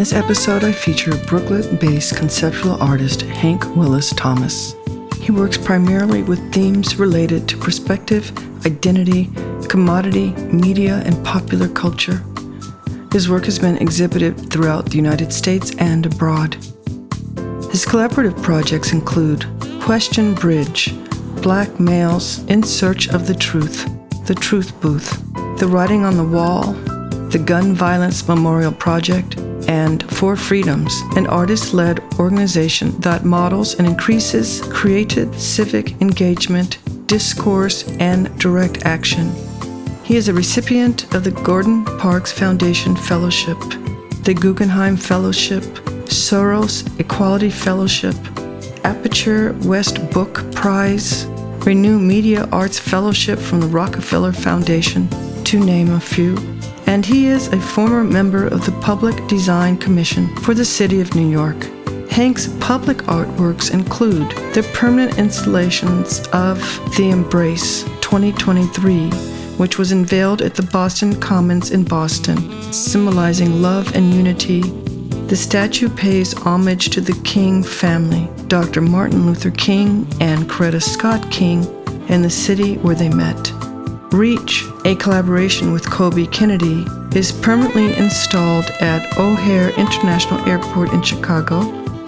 This episode, I feature Brooklyn based conceptual artist Hank Willis Thomas. He works primarily with themes related to perspective, identity, commodity, media, and popular culture. His work has been exhibited throughout the United States and abroad. His collaborative projects include Question Bridge, Black Males in Search of the Truth, The Truth Booth, The Writing on the Wall, the Gun Violence Memorial Project, and For Freedoms, an artist led organization that models and increases creative civic engagement, discourse, and direct action. He is a recipient of the Gordon Parks Foundation Fellowship, the Guggenheim Fellowship, Soros Equality Fellowship, Aperture West Book Prize, Renew Media Arts Fellowship from the Rockefeller Foundation, to name a few and he is a former member of the Public Design Commission for the City of New York. Hank's public artworks include the permanent installations of The Embrace 2023, which was unveiled at the Boston Commons in Boston, symbolizing love and unity. The statue pays homage to the King family, Dr. Martin Luther King and Coretta Scott King, and the city where they met. Reach, a collaboration with Coby Kennedy, is permanently installed at O'Hare International Airport in Chicago.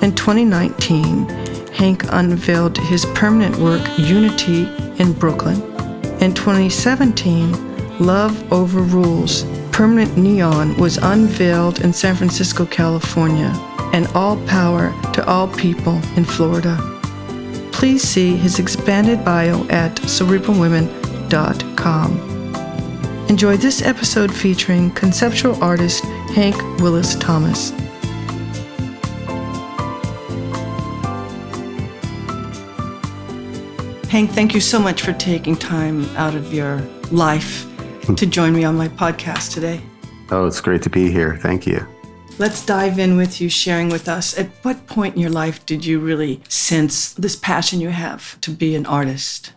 In 2019, Hank unveiled his permanent work Unity in Brooklyn. In 2017, Love Over Rules, permanent neon, was unveiled in San Francisco, California, and All Power to All People in Florida. Please see his expanded bio at cerebralwomen.com Enjoy this episode featuring conceptual artist Hank Willis Thomas. Hank, thank you so much for taking time out of your life hmm. to join me on my podcast today. Oh, it's great to be here. Thank you. Let's dive in with you sharing with us at what point in your life did you really sense this passion you have to be an artist?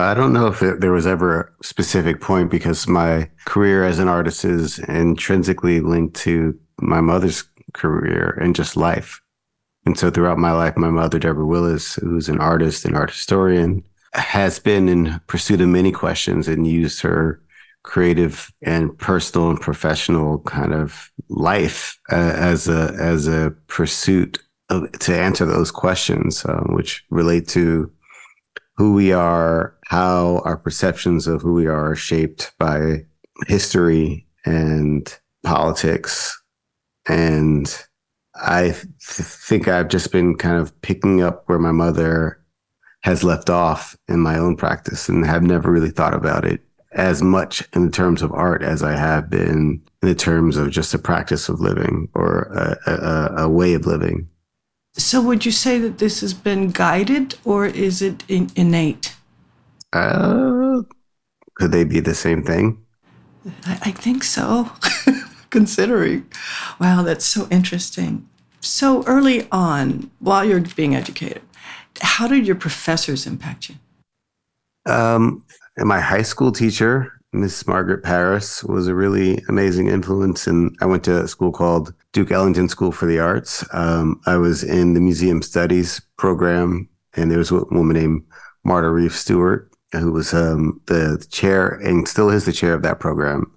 I don't know if there was ever a specific point because my career as an artist is intrinsically linked to my mother's career and just life. And so throughout my life, my mother, Deborah Willis, who's an artist and art historian, has been in pursuit of many questions and used her creative and personal and professional kind of life uh, as a as a pursuit of, to answer those questions, uh, which relate to who we are, how our perceptions of who we are are shaped by history and politics. And I th- think I've just been kind of picking up where my mother has left off in my own practice and have never really thought about it as much in terms of art as I have been in the terms of just a practice of living or a, a, a way of living. So, would you say that this has been guided or is it in- innate? Uh, could they be the same thing? I, I think so, considering. Wow, that's so interesting. So, early on, while you're being educated, how did your professors impact you? Um, my high school teacher, Miss Margaret Paris, was a really amazing influence. And I went to a school called Duke Ellington School for the Arts. Um, I was in the museum studies program, and there was a woman named Marta Reeve Stewart, who was um, the chair and still is the chair of that program,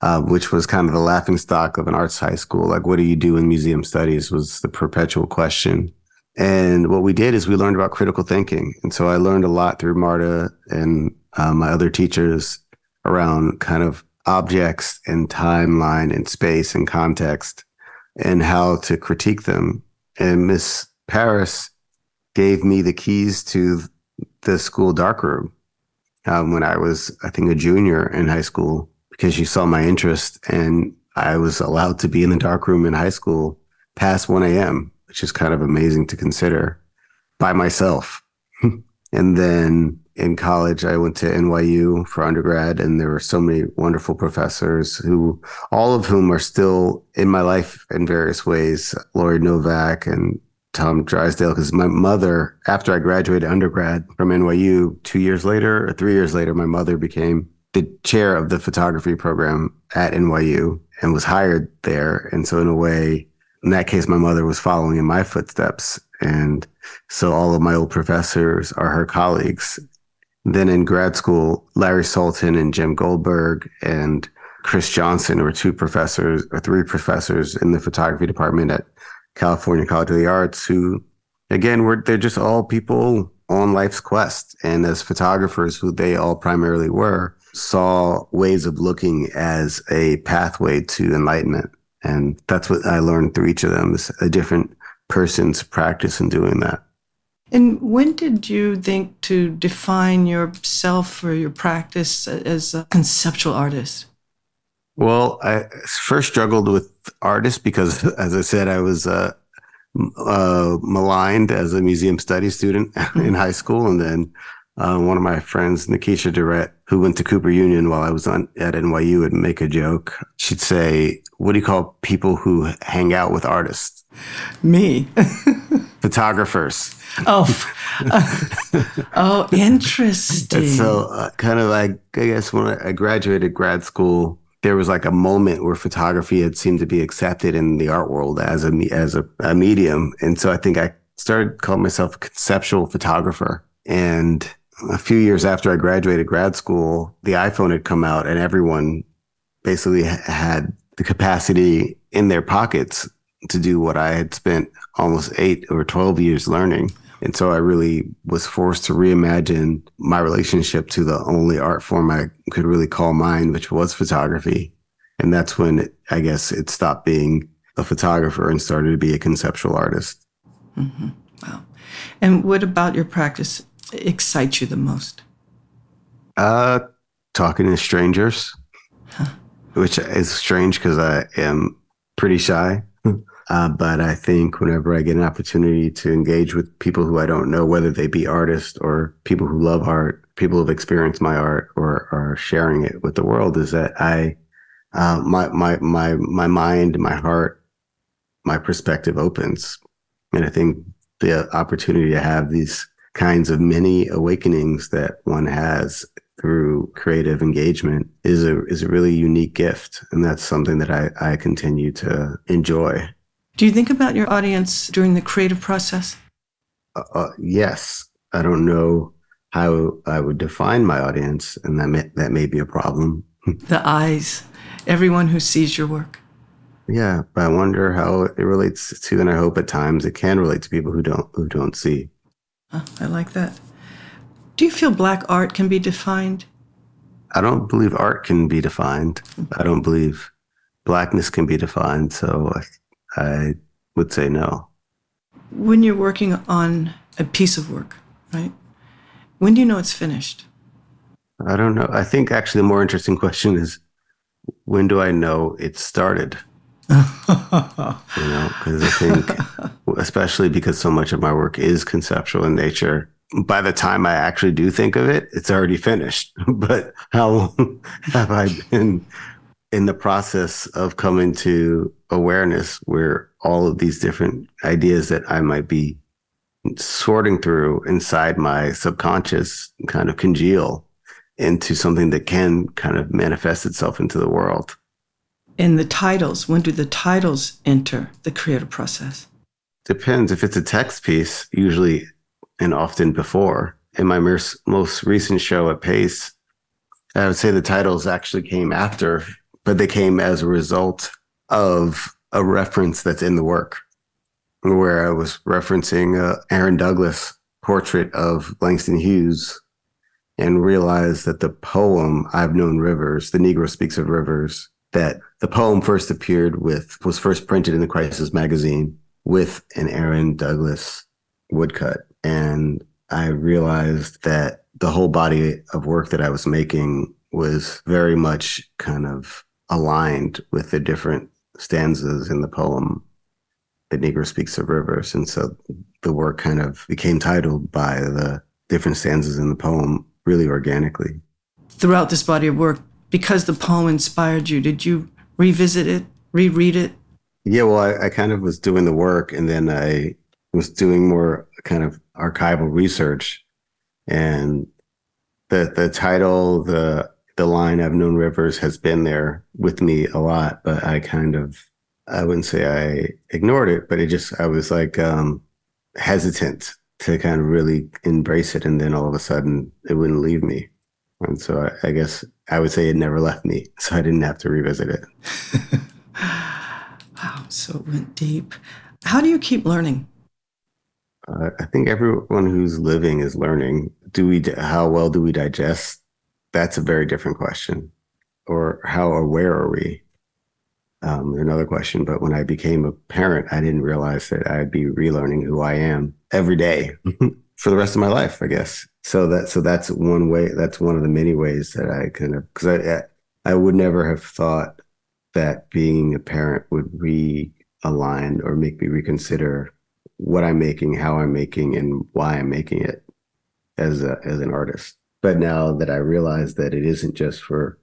uh, which was kind of the laughing stock of an arts high school. Like, what do you do in museum studies was the perpetual question. And what we did is we learned about critical thinking. And so I learned a lot through Marta and uh, my other teachers around kind of objects and timeline and space and context and how to critique them. And Miss Paris gave me the keys to the school darkroom um, when I was, I think, a junior in high school because she saw my interest and I was allowed to be in the darkroom in high school past 1 a.m., which is kind of amazing to consider by myself. and then in college, I went to NYU for undergrad, and there were so many wonderful professors who, all of whom are still in my life in various ways. Lorie Novak and Tom Drysdale, because my mother, after I graduated undergrad from NYU, two years later or three years later, my mother became the chair of the photography program at NYU and was hired there. And so, in a way, in that case, my mother was following in my footsteps. And so all of my old professors are her colleagues. Then in grad school, Larry Sultan and Jim Goldberg and Chris Johnson were two professors or three professors in the photography department at California College of the Arts who, again, were they're just all people on life's quest. And as photographers, who they all primarily were, saw ways of looking as a pathway to enlightenment. And that's what I learned through each of them is a different person's practice in doing that. And when did you think to define yourself or your practice as a conceptual artist? Well, I first struggled with artists because, as I said, I was uh, uh, maligned as a museum studies student in high school. And then uh, one of my friends, Nekisha Durrett, who went to Cooper Union while I was on at NYU, would make a joke. She'd say, "What do you call people who hang out with artists?" Me. Photographers. Oh, oh, interesting. so, uh, kind of like I guess when I graduated grad school, there was like a moment where photography had seemed to be accepted in the art world as a as a, a medium, and so I think I started calling myself a conceptual photographer. And a few years after I graduated grad school, the iPhone had come out, and everyone basically had the capacity in their pockets to do what I had spent almost eight or 12 years learning. And so I really was forced to reimagine my relationship to the only art form I could really call mine, which was photography. And that's when it, I guess it stopped being a photographer and started to be a conceptual artist. Mm-hmm. Wow. And what about your practice excites you the most? Uh, talking to strangers, huh. which is strange because I am pretty shy. Uh, but I think whenever I get an opportunity to engage with people who I don't know, whether they be artists or people who love art, people who've experienced my art or are sharing it with the world, is that I, uh, my my my my mind, my heart, my perspective opens, and I think the opportunity to have these kinds of many awakenings that one has through creative engagement is a is a really unique gift, and that's something that I I continue to enjoy. Do you think about your audience during the creative process? Uh, uh, yes. I don't know how I would define my audience, and that may, that may be a problem. the eyes, everyone who sees your work. Yeah, but I wonder how it relates to, and I hope at times it can relate to people who don't who don't see. Oh, I like that. Do you feel black art can be defined? I don't believe art can be defined. I don't believe blackness can be defined. So I I would say no. When you're working on a piece of work, right? When do you know it's finished? I don't know. I think actually the more interesting question is when do I know it started? you know, because I think, especially because so much of my work is conceptual in nature, by the time I actually do think of it, it's already finished. but how long have I been in the process of coming to awareness where all of these different ideas that I might be sorting through inside my subconscious kind of congeal into something that can kind of manifest itself into the world. And the titles, when do the titles enter the creative process? Depends. If it's a text piece, usually and often before. In my most recent show at Pace, I would say the titles actually came after but they came as a result of a reference that's in the work. where I was referencing uh, Aaron Douglas portrait of Langston Hughes and realized that the poem I've known rivers, the Negro speaks of rivers, that the poem first appeared with was first printed in the Crisis magazine with an Aaron Douglas woodcut. And I realized that the whole body of work that I was making was very much kind of aligned with the different stanzas in the poem the Negro speaks of rivers. And so the work kind of became titled by the different stanzas in the poem really organically. Throughout this body of work, because the poem inspired you, did you revisit it, reread it? Yeah, well, I, I kind of was doing the work and then I was doing more kind of archival research. And the the title, the the line I've known rivers has been there with me a lot, but I kind of I wouldn't say I ignored it, but it just I was like um, hesitant to kind of really embrace it, and then all of a sudden it wouldn't leave me, and so I, I guess I would say it never left me, so I didn't have to revisit it. wow, so it went deep. How do you keep learning? Uh, I think everyone who's living is learning. Do we? How well do we digest? That's a very different question. Or how aware are we? um, another question. But when I became a parent, I didn't realize that I'd be relearning who I am every day for the rest of my life, I guess. So that so that's one way. That's one of the many ways that I kind of because I I would never have thought that being a parent would realign or make me reconsider what I'm making, how I'm making, and why I'm making it as a as an artist. But now that I realize that it isn't just for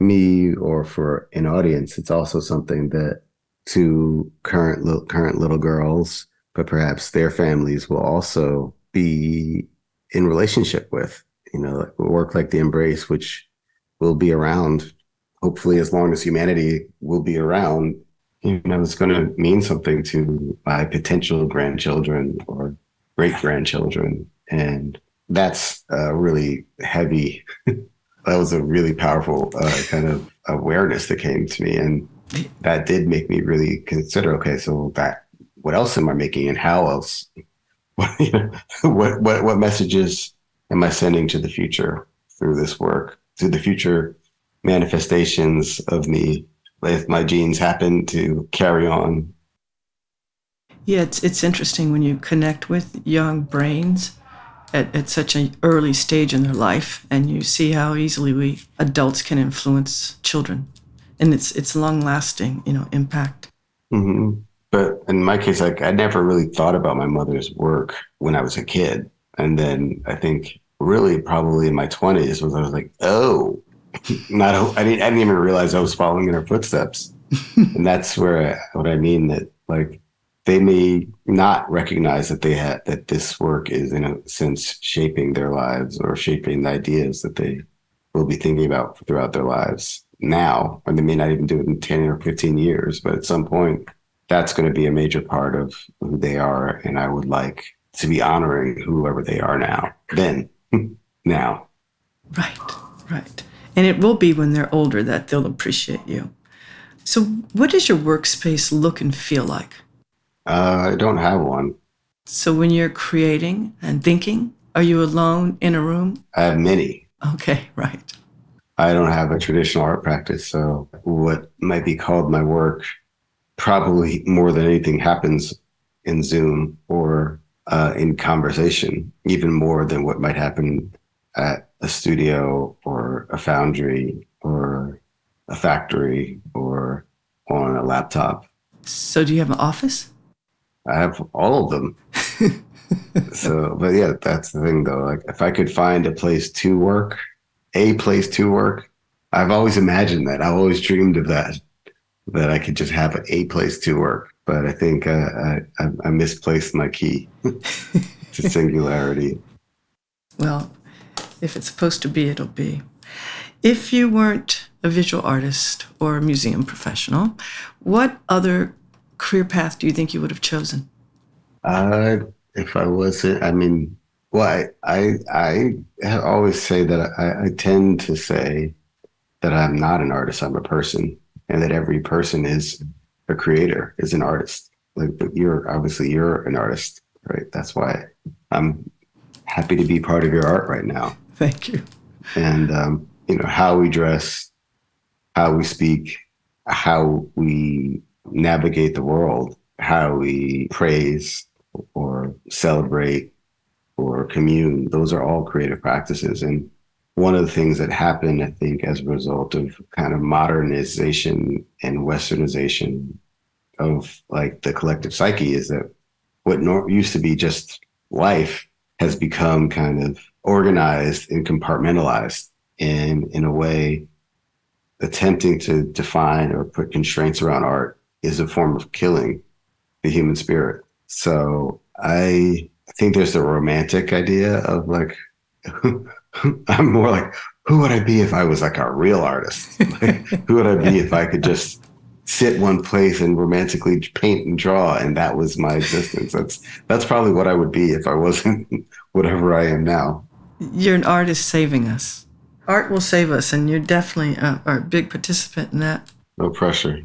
me or for an audience, it's also something that to current little, current little girls, but perhaps their families will also be in relationship with. You know, work like the Embrace, which will be around hopefully as long as humanity will be around. You know, it's going to mean something to my potential grandchildren or great grandchildren, and that's uh, really heavy that was a really powerful uh, kind of awareness that came to me, and that did make me really consider. Okay, so that what else am I making, and how else? What you know, what what what messages am I sending to the future through this work, to the future manifestations of me if my genes happen to carry on. Yeah, it's it's interesting when you connect with young brains at, at such an early stage in their life, and you see how easily we adults can influence children, and it's it's long lasting, you know, impact. Mm-hmm. But in my case, like I never really thought about my mother's work when I was a kid, and then I think really probably in my twenties was I was like, oh, not I didn't I didn't even realize I was following in her footsteps, and that's where I, what I mean that like they may not recognize that they had that this work is in a sense shaping their lives or shaping the ideas that they will be thinking about throughout their lives now. Or they may not even do it in 10 or 15 years but at some point that's going to be a major part of who they are. And i would like to be honoring whoever they are now then now. Right right. And it will be when they're older that they'll appreciate you. So what does your workspace look and feel like uh, I don't have one. So when you're creating and thinking, are you alone in a room? I have many. Okay, right. I don't have a traditional art practice, so what might be called my work probably more than anything happens in Zoom or uh, in conversation, even more than what might happen at a studio or a foundry or a factory or on a laptop. So, do you have an office? I have all of them. so, but yeah, that's the thing though. Like, if I could find a place to work, a place to work, I've always imagined that. I've always dreamed of that, that I could just have a place to work. But I think uh, I, I misplaced my key to singularity. Well, if it's supposed to be, it'll be. If you weren't a visual artist or a museum professional, what other career path do you think you would have chosen? Uh, if I wasn't, I mean, well, I, I, I always say that I, I tend to say that I'm not an artist, I'm a person, and that every person is a creator, is an artist. Like, but you're obviously you're an artist, right? That's why I'm happy to be part of your art right now. Thank you. And um, you know how we dress, how we speak, how we navigate the world, how we praise or celebrate or commune. Those are all creative practices. And one of the things that happened, I think, as a result of kind of modernization and westernization of like the collective psyche is that what nor- used to be just life has become kind of organized and compartmentalized and in a way attempting to define or put constraints around art is a form of killing the human spirit. So i think there's the romantic idea of like i'm more like who would i be if i was like a real artist? Like, who would i be if i could just sit one place and romantically paint and draw and that was my existence? That's that's probably what i would be if i wasn't whatever i am now. You're an artist saving us. Art will save us and you're definitely a, a big participant in that. No pressure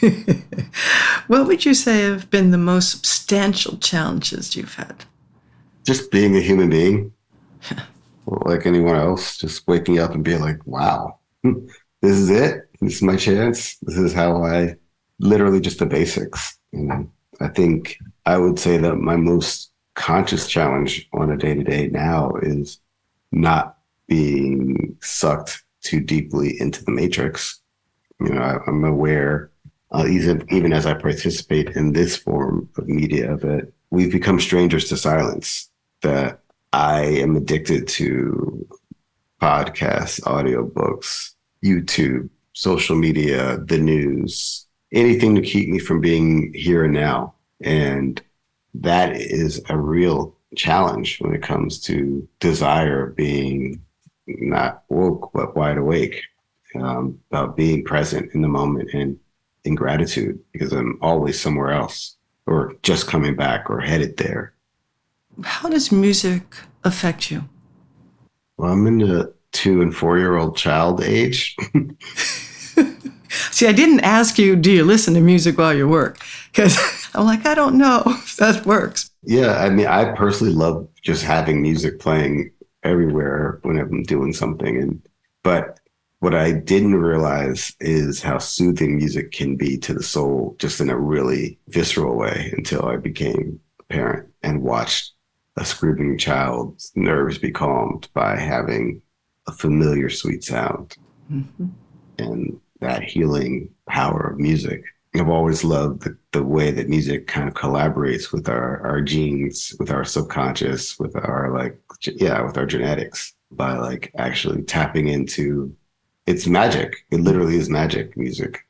what would you say have been the most substantial challenges you've had just being a human being like anyone else just waking up and being like wow this is it this is my chance. This is how I literally just the basics. And I think I would say that my most conscious challenge on a day to day now is not being sucked too deeply into the matrix. You know, I, am aware, uh, even even as I participate in this form of media, that we've become strangers to silence. That I am addicted to podcasts, audiobooks, YouTube, social media, the news, anything to keep me from being here and now. And that is a real challenge when it comes to desire being not woke but wide awake um, about being present in the moment and in gratitude because i'm always somewhere else or just coming back or headed there how does music affect you well i'm in the two and four year old child age See, I didn't ask you, do you listen to music while you work? Because I'm like, I don't know if that works. Yeah, I mean, I personally love just having music playing everywhere whenever I'm doing something. And but what I didn't realize is how soothing music can be to the soul, just in a really visceral way, until I became a parent and watched a screaming child's nerves be calmed by having a familiar sweet sound. Mm-hmm. And that healing power of music. I've always loved the, the way that music kind of collaborates with our, our genes, with our subconscious, with our like, yeah, with our genetics by like actually tapping into it's magic. It literally is magic music.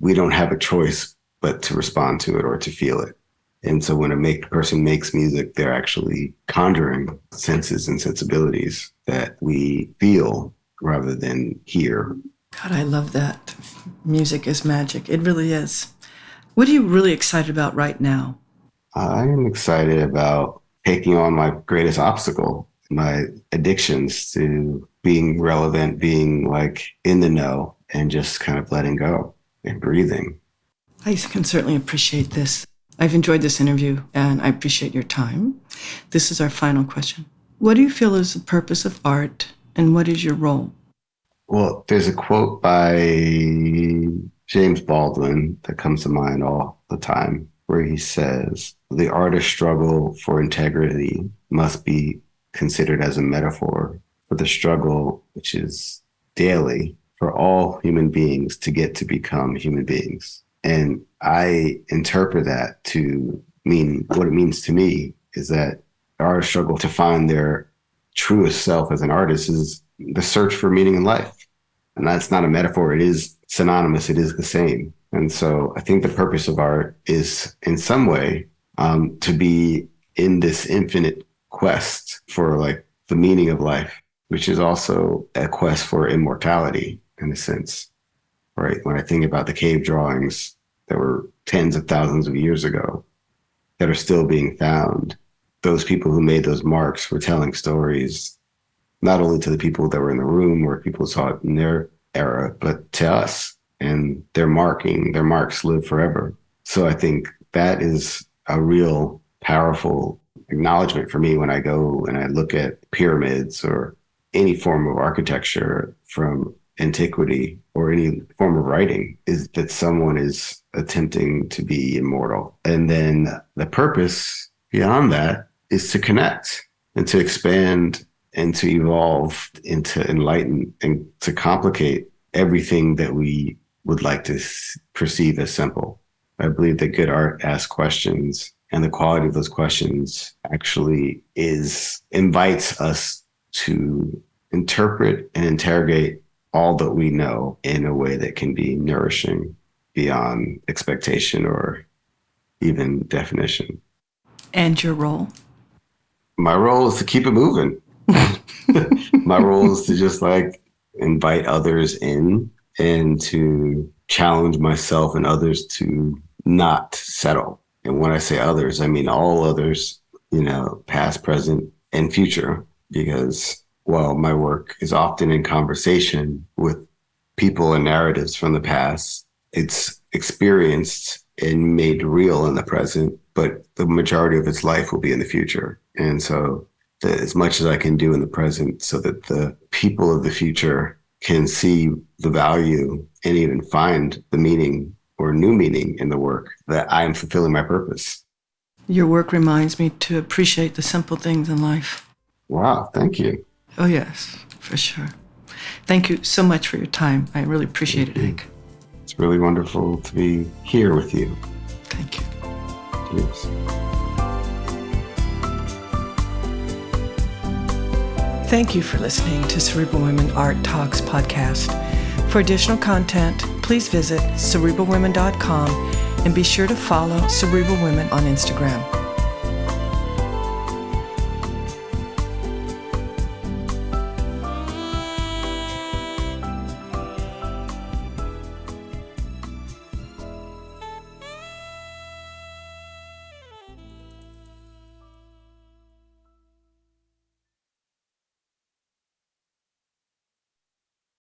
We don't have a choice but to respond to it or to feel it. And so when a make person makes music, they're actually conjuring senses and sensibilities that we feel rather than hear God, I love that. Music is magic. It really is. What are you really excited about right now? I am excited about taking on my greatest obstacle, my addictions to being relevant, being like in the know, and just kind of letting go and breathing. I can certainly appreciate this. I've enjoyed this interview and I appreciate your time. This is our final question. What do you feel is the purpose of art and what is your role? Well, there's a quote by James Baldwin that comes to mind all the time where he says, The artist's struggle for integrity must be considered as a metaphor for the struggle, which is daily for all human beings to get to become human beings. And I interpret that to mean what it means to me is that our struggle to find their truest self as an artist is the search for meaning in life. And that's not a metaphor, it is synonymous, it is the same. And so I think the purpose of art is, in some way, um, to be in this infinite quest for like the meaning of life, which is also a quest for immortality in a sense. Right. When I think about the cave drawings that were tens of thousands of years ago that are still being found, those people who made those marks were telling stories not only to the people that were in the room or people saw it in their era, but to us. And their marking, their marks live forever. So I think that is a real powerful acknowledgement for me when I go and I look at pyramids or any form of architecture from antiquity or any form of writing is that someone is attempting to be immortal. And then the purpose beyond that is to connect and to expand and to evolve and to enlighten and to complicate everything that we would like to perceive as simple. I believe that good art asks questions and the quality of those questions actually is invites us to interpret and interrogate all that we know in a way that can be nourishing beyond expectation or even definition. And your role? My role is to keep it moving. My role is to just like invite others in and to challenge myself and others to not settle. And when I say others, I mean all others, you know, past, present, and future, because while my work is often in conversation with people and narratives from the past, it's experienced and made real in the present, but the majority of its life will be in the future. And so, the, as much as I can do in the present, so that the people of the future can see the value and even find the meaning or new meaning in the work, that I am fulfilling my purpose. Your work reminds me to appreciate the simple things in life. Wow, thank you. Oh, yes, for sure. Thank you so much for your time. I really appreciate it, Hank. It's really wonderful to be here with you. Thank you. Cheers. Thank you for listening to Cerebral Women Art Talks podcast. For additional content, please visit cerebralwomen.com and be sure to follow Cerebral Women on Instagram.